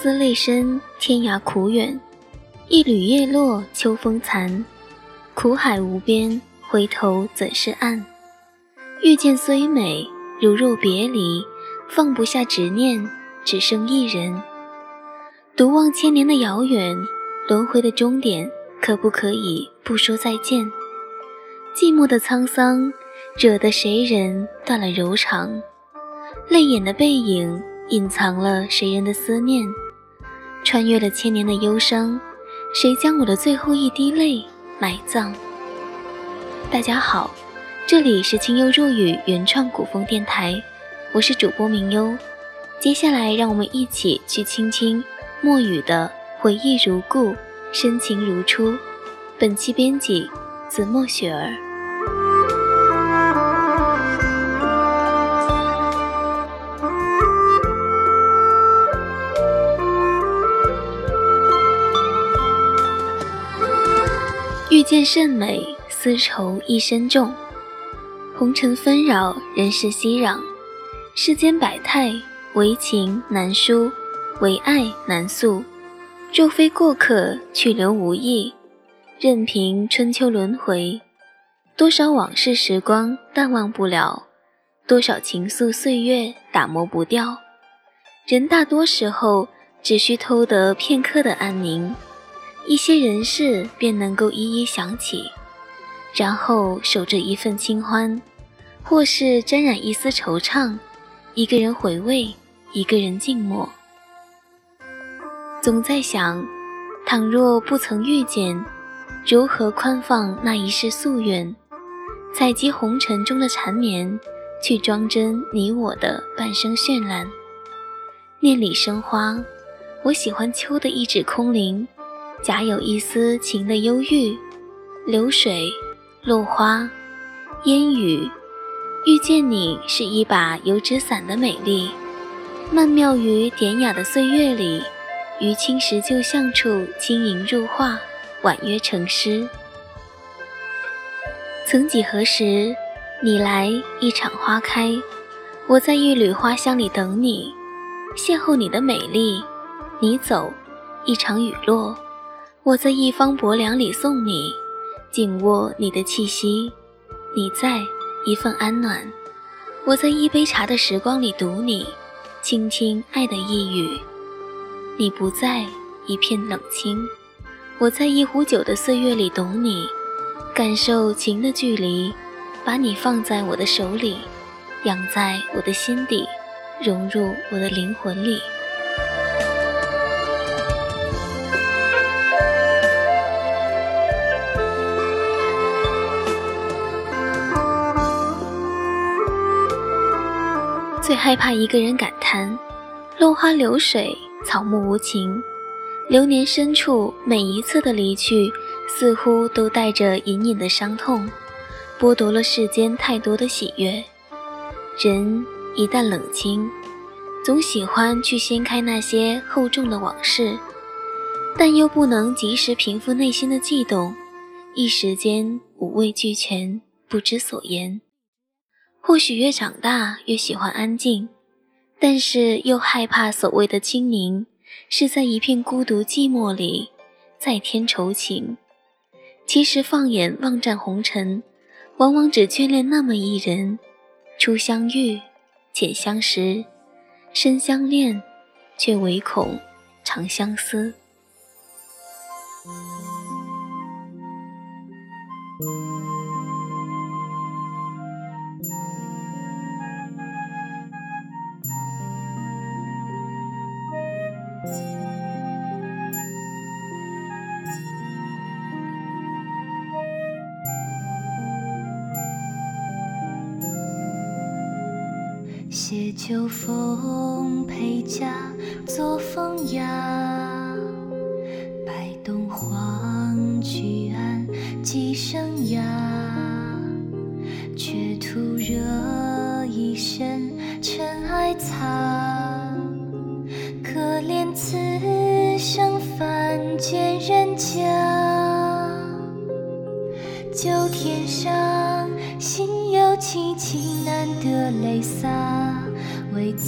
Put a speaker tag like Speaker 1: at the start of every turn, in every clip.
Speaker 1: 思泪深，天涯苦远。一缕叶落，秋风残。苦海无边，回头怎是岸？遇见虽美，如若别离，放不下执念，只剩一人。独望千年的遥远，轮回的终点，可不可以不说再见？寂寞的沧桑，惹得谁人断了柔肠？泪眼的背影，隐藏了谁人的思念？穿越了千年的忧伤，谁将我的最后一滴泪埋葬？大家好，这里是清幽若雨原创古风电台，我是主播明幽。接下来，让我们一起去倾听墨雨的回忆如故，深情如初。本期编辑：子墨雪儿。见甚美，丝绸一身重。红尘纷扰，人世熙攘，世间百态，唯情难书，唯爱难诉。若非过客，去留无意，任凭春秋轮回。多少往事时光淡忘不了，多少情愫岁月打磨不掉。人大多时候，只需偷得片刻的安宁。一些人事便能够一一想起，然后守着一份清欢，或是沾染一丝惆怅，一个人回味，一个人静默。总在想，倘若不曾遇见，如何宽放那一世夙愿？采集红尘中的缠绵，去装帧你我的半生绚烂。念里生花，我喜欢秋的一纸空灵。假有一丝情的忧郁，流水，落花，烟雨，遇见你是一把油纸伞的美丽。曼妙于典雅的岁月里，于青石旧巷处轻盈入画，婉约成诗。曾几何时，你来一场花开，我在一缕花香里等你，邂逅你的美丽。你走，一场雨落。我在一方薄凉里送你，紧握你的气息；你在一份安暖。我在一杯茶的时光里读你，倾听爱的一语。你不在一片冷清。我在一壶酒的岁月里懂你，感受情的距离，把你放在我的手里，养在我的心底，融入我的灵魂里。最害怕一个人感叹，落花流水，草木无情。流年深处，每一次的离去，似乎都带着隐隐的伤痛，剥夺了世间太多的喜悦。人一旦冷清，总喜欢去掀开那些厚重的往事，但又不能及时平复内心的悸动，一时间五味俱全，不知所言。或许越长大越喜欢安静，但是又害怕所谓的清宁，是在一片孤独寂寞里再添愁情。其实放眼望战红尘，往往只眷恋那么一人。初相遇，浅相识，深相恋，却唯恐长相思。
Speaker 2: 携秋风陪家作风雅，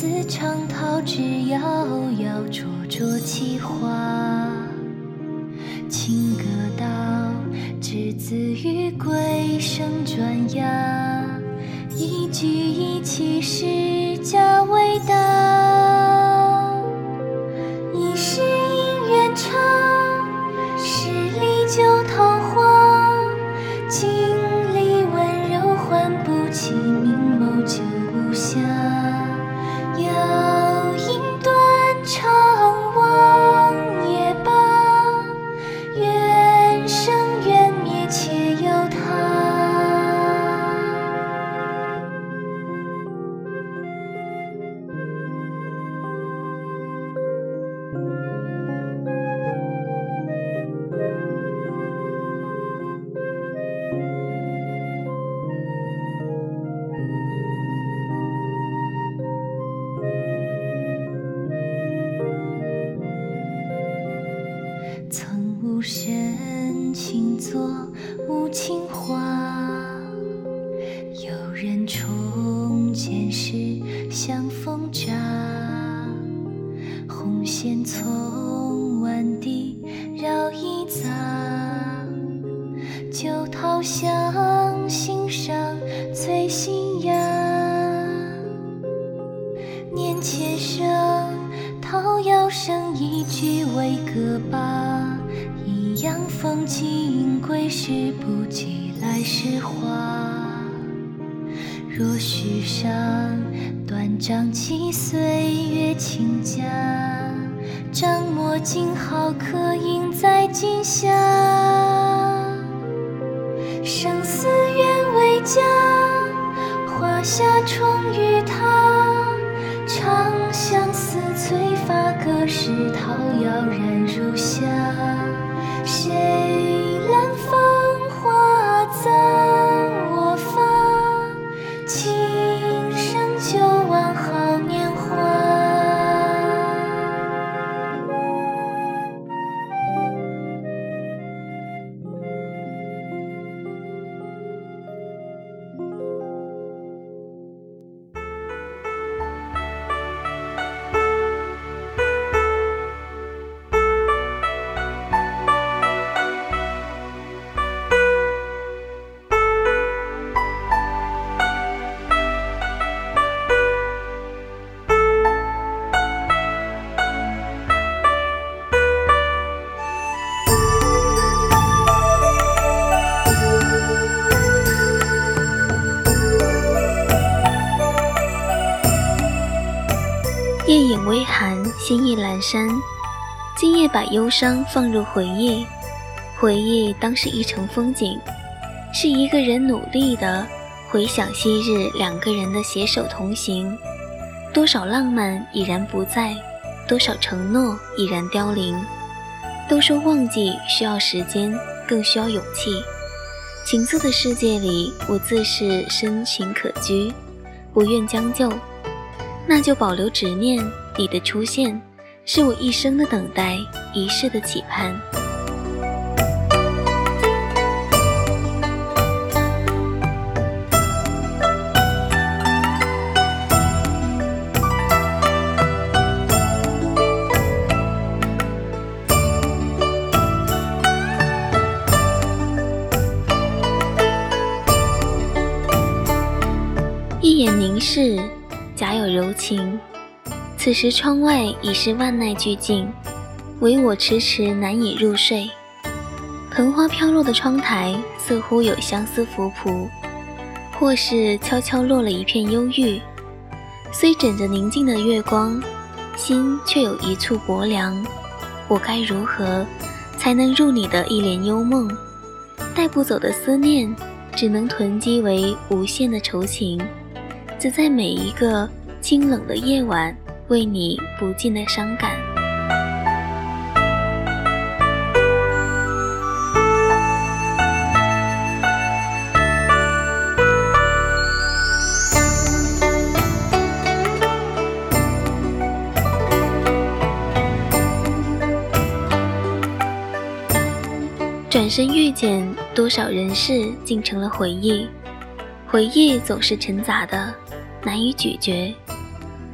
Speaker 2: 似长桃之夭夭，灼灼其华。清歌道，之子于归声转雅，一句一气诗家为大。出。月清佳。张墨金毫刻印在襟下。生死愿为家，花下重与他。长相思催发，隔世桃夭然如霞。
Speaker 1: 夜影微寒，心意阑珊。今夜把忧伤放入回忆，回忆当是一程风景，是一个人努力的回想昔日两个人的携手同行。多少浪漫已然不在，多少承诺已然凋零。都说忘记需要时间，更需要勇气。情色的世界里，我自是深情可掬，不愿将就。那就保留执念，你的出现是我一生的等待，一世的期盼。此时窗外已是万籁俱静，唯我迟迟难以入睡。盆花飘落的窗台，似乎有相思浮仆，或是悄悄落了一片忧郁。虽枕着宁静的月光，心却有一簇薄凉。我该如何才能入你的一帘幽梦？带不走的思念，只能囤积为无限的愁情。只在每一个清冷的夜晚，为你不尽的伤感。转身遇见多少人事，竟成了回忆。回忆总是沉杂的，难以咀嚼。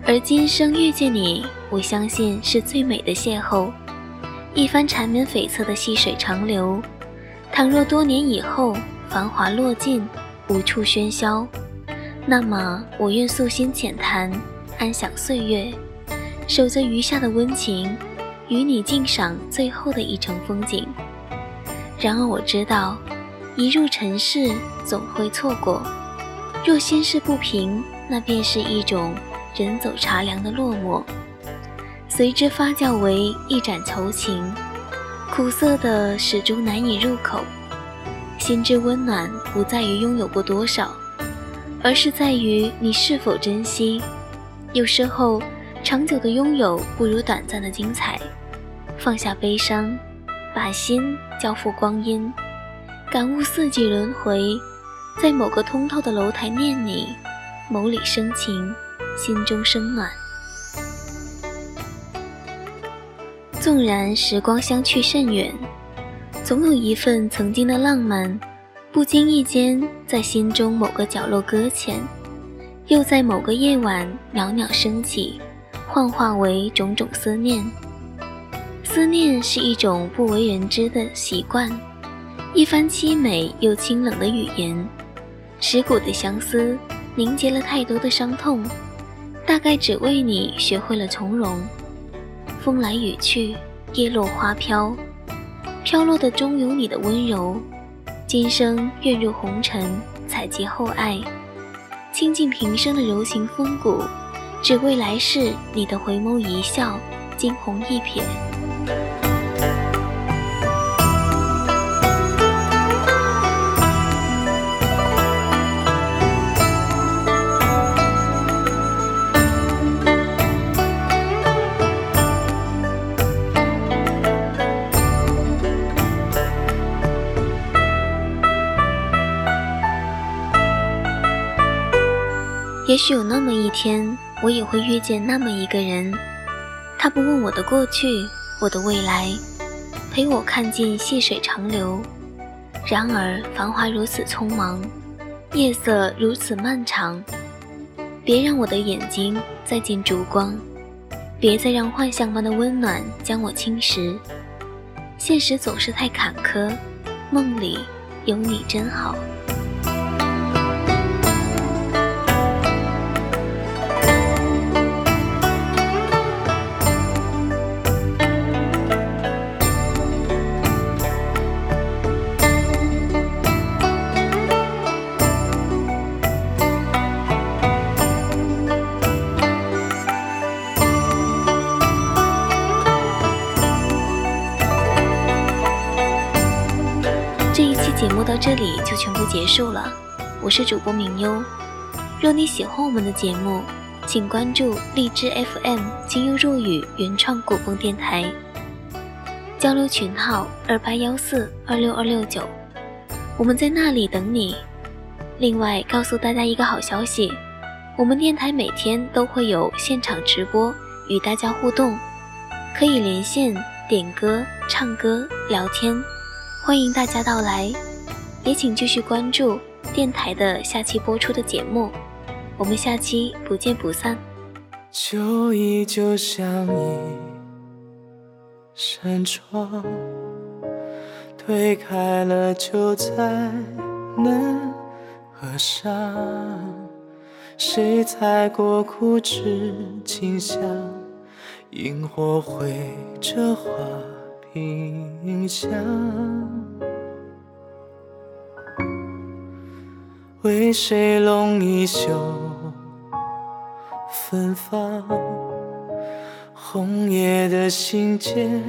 Speaker 1: 而今生遇见你，我相信是最美的邂逅。一番缠绵悱恻的细水长流，倘若多年以后繁华落尽，无处喧嚣，那么我愿素心浅谈，安享岁月，守着余下的温情，与你静赏最后的一程风景。然而我知道，一入尘世总会错过，若心事不平，那便是一种。人走茶凉的落寞，随之发酵为一盏愁情，苦涩的始终难以入口。心之温暖不在于拥有过多少，而是在于你是否珍惜。有时候，长久的拥有不如短暂的精彩。放下悲伤，把心交付光阴，感悟四季轮回，在某个通透的楼台念你，眸里生情。心中生暖。纵然时光相去甚远，总有一份曾经的浪漫，不经意间在心中某个角落搁浅，又在某个夜晚袅袅升起，幻化为种种思念。思念是一种不为人知的习惯，一番凄美又清冷的语言，蚀骨的相思，凝结了太多的伤痛。大概只为你学会了从容。风来雨去，叶落花飘，飘落的终有你的温柔。今生愿入红尘，采集厚爱，倾尽平生的柔情风骨，只为来世你的回眸一笑，惊鸿一瞥。也许有那么一天，我也会遇见那么一个人。他不问我的过去，我的未来，陪我看尽细水长流。然而繁华如此匆忙，夜色如此漫长。别让我的眼睛再见烛光，别再让幻象般的温暖将我侵蚀。现实总是太坎坷，梦里有你真好。到这里就全部结束了，我是主播明优。若你喜欢我们的节目，请关注荔枝 FM“ 金优若雨”原创古风电台，交流群号二八幺四二六二六九，我们在那里等你。另外，告诉大家一个好消息，我们电台每天都会有现场直播，与大家互动，可以连线点歌、唱歌、聊天。欢迎大家到来，也请继续关注电台的下期播出的节目，我们下期不见不散。
Speaker 3: 旧忆就像一扇窗，推开了就再难合上。谁踩过枯枝清香？萤火绘着画。印象，为谁拢一袖芬芳？红叶的信笺，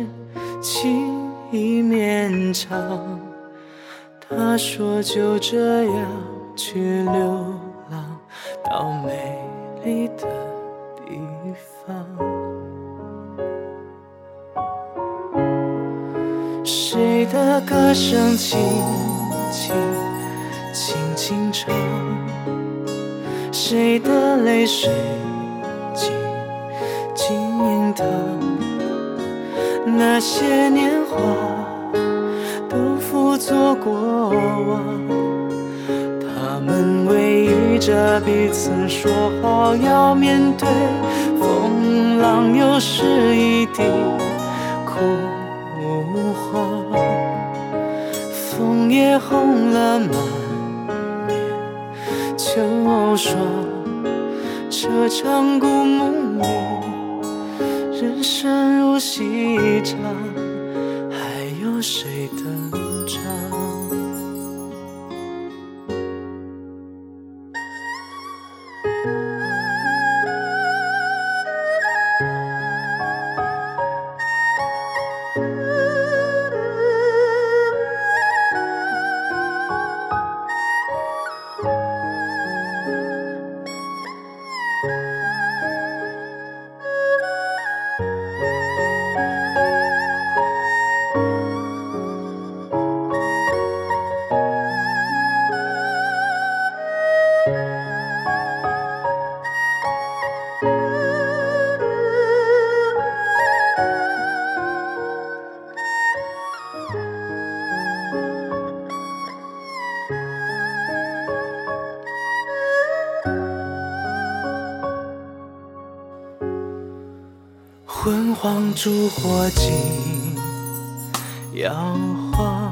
Speaker 3: 情意绵长。他说就这样去流浪，到美丽的地方。谁的歌声轻轻轻轻唱？谁的泪水静静淌？那些年华都付作过往，他们偎依着彼此，说好要面对风浪，又是一地枯黄。枫叶红了满跟我说，这场故梦里，人生如戏场，还有谁等？黄烛火尽摇晃，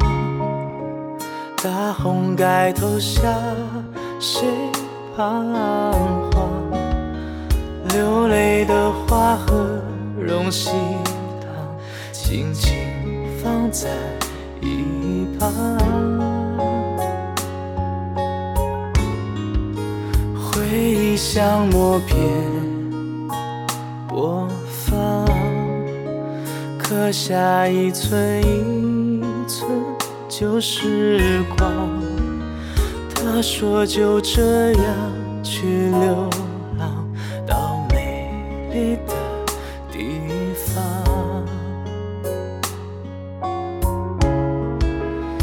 Speaker 3: 大红盖头下谁彷徨？流泪的花和荣喜糖，轻轻放在一旁。回忆像默片播放，刻下一寸一寸旧时光。他说就这样去流浪到美丽的地方。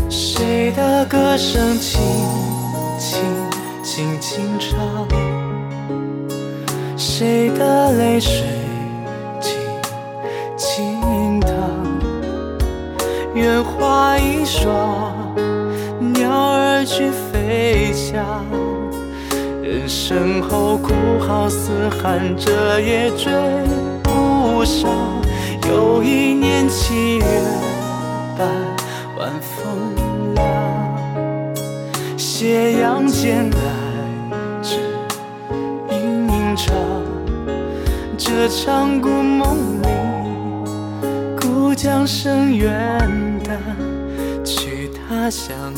Speaker 3: 谁的歌声轻轻轻轻唱？谁的泪水愿花一双，鸟儿去飞翔。人生后哭号嘶喊，这也追不上。又一年七月半，晚风凉，斜阳渐来只影影长。这场故梦里，故将声远去他乡。